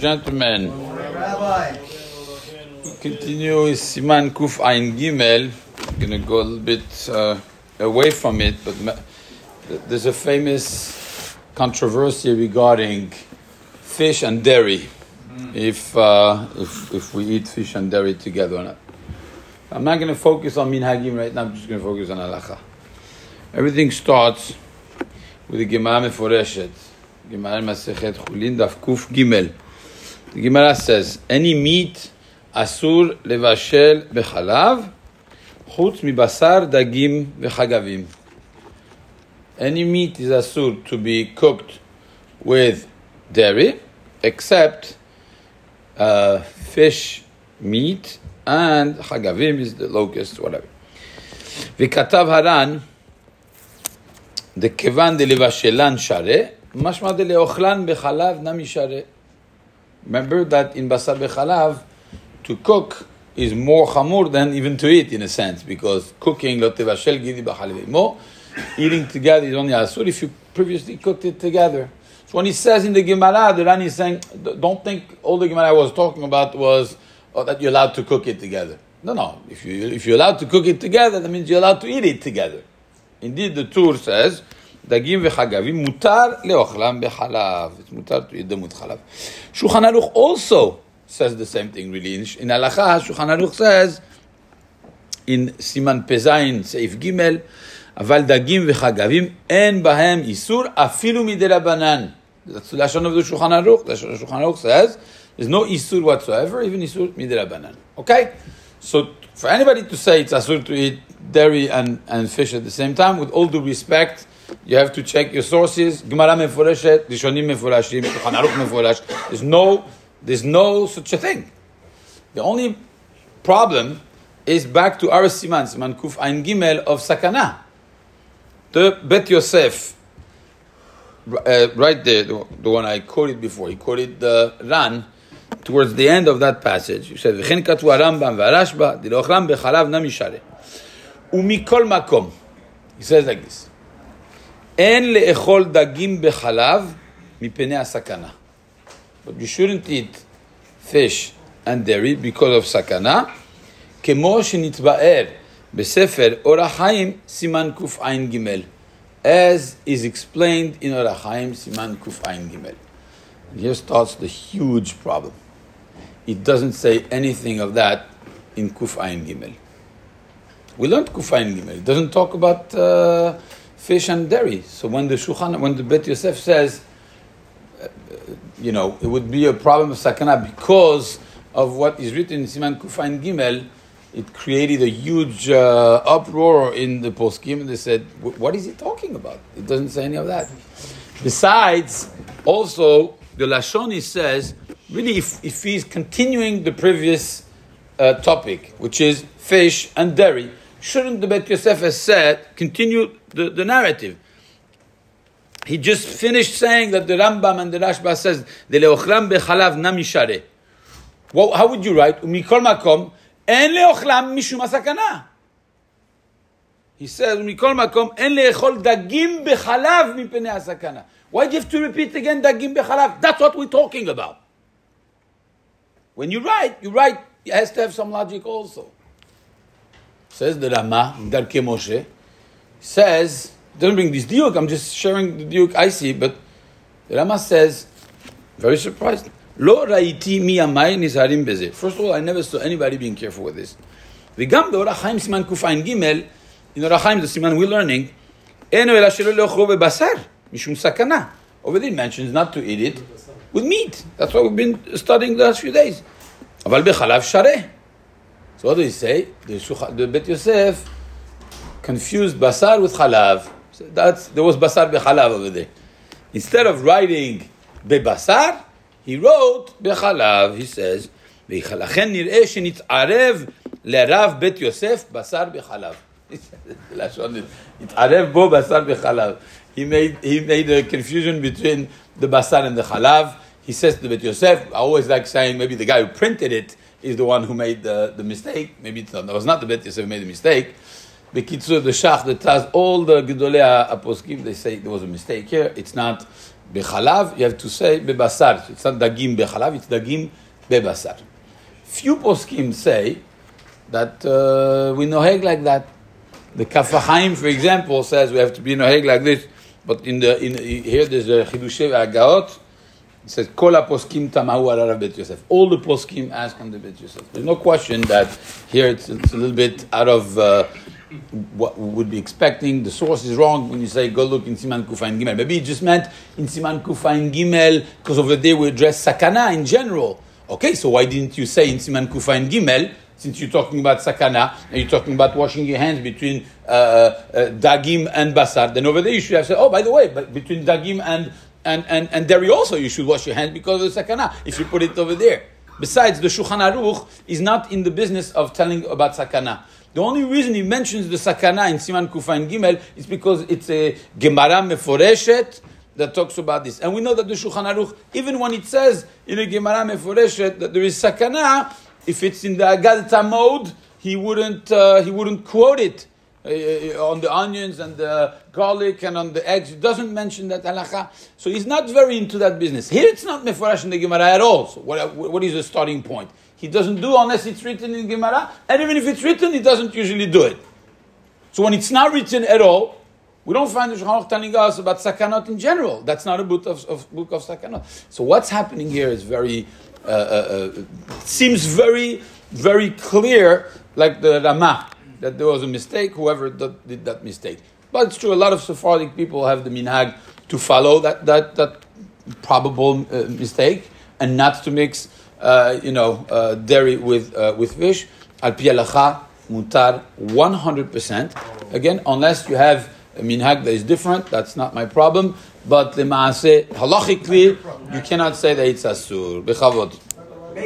Gentlemen, continue with Siman Kuf Ein Gimel. I'm going to go a little bit uh, away from it, but there's a famous controversy regarding fish and dairy. If, uh, if, if we eat fish and dairy together or not. I'm not going to focus on minhagim right now, I'm just going to focus on halacha. Everything starts with the Gemara Meforeshet. Gemara Masechet Chulin Daf Kuf Gimel. The Gemara says, any meat asur levashel bechalav, chutz mibasar dagim vechagavim. Any meat is asur to be cooked with dairy, except uh, fish meat and chagavim is the locust, whatever. וכתב הר"ן, דכיוון דלבשלן שרה, משמע דלאוכלן בחלב נמי שרה. Remember that in basar bechalav, to cook is more chamur than even to eat in a sense, because cooking lo tevashel gidi b'chalav eating together is only asur if you previously cooked it together. So when he says in the Gemara, the Rani is saying, don't think all the Gemara I was talking about was oh, that you're allowed to cook it together. No, no. If you if you're allowed to cook it together, that means you're allowed to eat it together. Indeed, the Tur says דגים וחגבים, מותר לאוכלם בחלב. It's מותר to eat them with חלב. שולחן ערוך also says the same thing really. In הלכה, שולחן ערוך says, in סימן פז סעיף ג' אבל דגים וחגבים אין בהם איסור אפילו מדרבנן. That's the לשון of the שולחן ערוך. The שולחן ערוך says, there's no isur whatsoever, even isur midirabanan. Okay? So for anybody to say it's asur to eat dairy and, and fish at the same time, with all due respect, you have to check your sources. Gemara meforeshet, Rishonim meforashim, Shulchan Aruch meforash. There's no, there's no such a thing. The only problem is back to our siman, siman kuf ein gimel of sakana. The Bet Yosef, uh, right there, the, the, one I quoted before, he quoted the Ran towards the end of that passage. He said, "V'chen katu Rambam v'Arashba, dilochlam bechalav namishare." Umikol makom. He says like this. אין לאכול דגים בחלב מפני הסכנה. But you shouldn't eat fish and dairy because of סכנה, כמו שנתבאר בספר אורח חיים סימן קע"ג, as is explained in אורח חיים סימן קע"ג. Here starts the huge problem. It doesn't say anything of that in קע"ג. We learned קע"ג. It doesn't talk about uh, fish and dairy. So when the Shulchan, when the Bet Yosef says, uh, you know, it would be a problem of sakana because of what is written in Siman Kufain Gimel, it created a huge uh, uproar in the poskim, and they said, "What is he talking about? It doesn't say any of that." Besides, also the Lashoni says, really, if, if he's continuing the previous uh, topic, which is fish and dairy, shouldn't the Bet Yosef have said, continue the, the narrative? He just finished saying that the Rambam and the Rashba says, bechalav namishare. Well, how would you write? Umikol makom, en leochlam mishum asakana. He says, umikol makom, en leechol dagim bechalav mipene asakana. Why do you have to repeat again dagim bechalav? That's what we're talking about. When you write, you write, it has to have some logic also says the Rama, Darke Moshe, says, don't bring this diuk, I'm just sharing the diuk I see, but the Rama says, very surprised, Lo raiti mi amai nizarim beze. First of all, I never saw anybody being careful with this. וגם באורח חיים סימן קע"ג, in אורח חיים, the siman we're learning, אין אלא שלא לאכלו בבשר, משום סכנה. Over there it mentions not to eat it with meat. That's what we've been studying the last few days. אבל בחלב שרה. So what do you say? The, the Bet Yosef confused basar with chalav. So that's, there was basar bechalav over there. Instead of writing bebasar, he wrote bechalav. He says, לכן נראה שנתערב לרב בית יוסף בשר בחלב. התערב בו בשר בחלב. He made, he made a confusion between the basar and the chalav. He says to Bet Yosef, I always like saying maybe the guy who printed it is the one who made the, the mistake. Maybe it's not, that was not the Bet Yosef who made the mistake. Bekitzur, the Shach, the Taz, all the Gedolei Aposkim, they say there was a mistake here. It's not Bechalav, you have to say bebasar. It's not dagim bechalav, it's dagim bebasar. Few poskim say that uh, we noheg like that. The Kaf HaChaim, for example, says we have to be in a noheg like this. But in the in here there's a chidushei agaot. It says kol poskim tamahu al Bet Yosef. All the poskim ask on the Bet Yosef. There's no question that here it's, it's a little bit out of. Uh, what we would be expecting. The source is wrong when you say go look in Siman Kufain Gimel. Maybe it just meant in Siman Kufain Gimel because over there we address sakana in general. Okay, so why didn't you say in Siman Kufain Gimel? Since you're talking about sakana and you're talking about washing your hands between uh, uh, dagim and basar, then over there you should have said, oh, by the way, but between dagim and and, and, and dairy also you should wash your hands because of the sakana. If you put it over there. Besides, the Shulchan Aruch is not in the business of telling about sakana. The only reason he mentions the sakana in Siman Kufa and Gimel is because it's a Gemara Meforeshet that talks about this. And we know that the Shulchan Aruch, even when it says in a Gemara Meforeshet that there is sakana, if it's in the Agadta mode, he wouldn't, uh, he wouldn't quote it. Uh, on the onions and the garlic and on the eggs, he doesn't mention that halacha. So he's not very into that business. Here it's not meforash in the Gemara at all. So what, what is the starting point? He doesn't do unless it's written in Gemara, and even if it's written, he doesn't usually do it. So when it's not written at all, we don't find the Shulchan telling us about sakanot in general. That's not a book of, of book of sakanot. So what's happening here is very uh, uh, uh, seems very very clear, like the Rama, that there was a mistake. Whoever did, did that mistake, but it's true. A lot of Sephardic people have the minhag to follow that that that probable uh, mistake and not to mix uh, you know, uh, dairy with, uh, with fish. Al pi mutar 100%. Again, unless you have a minhag that is different, that's not my problem. But the maase, halachically, you cannot say that it's asur. Bechavod.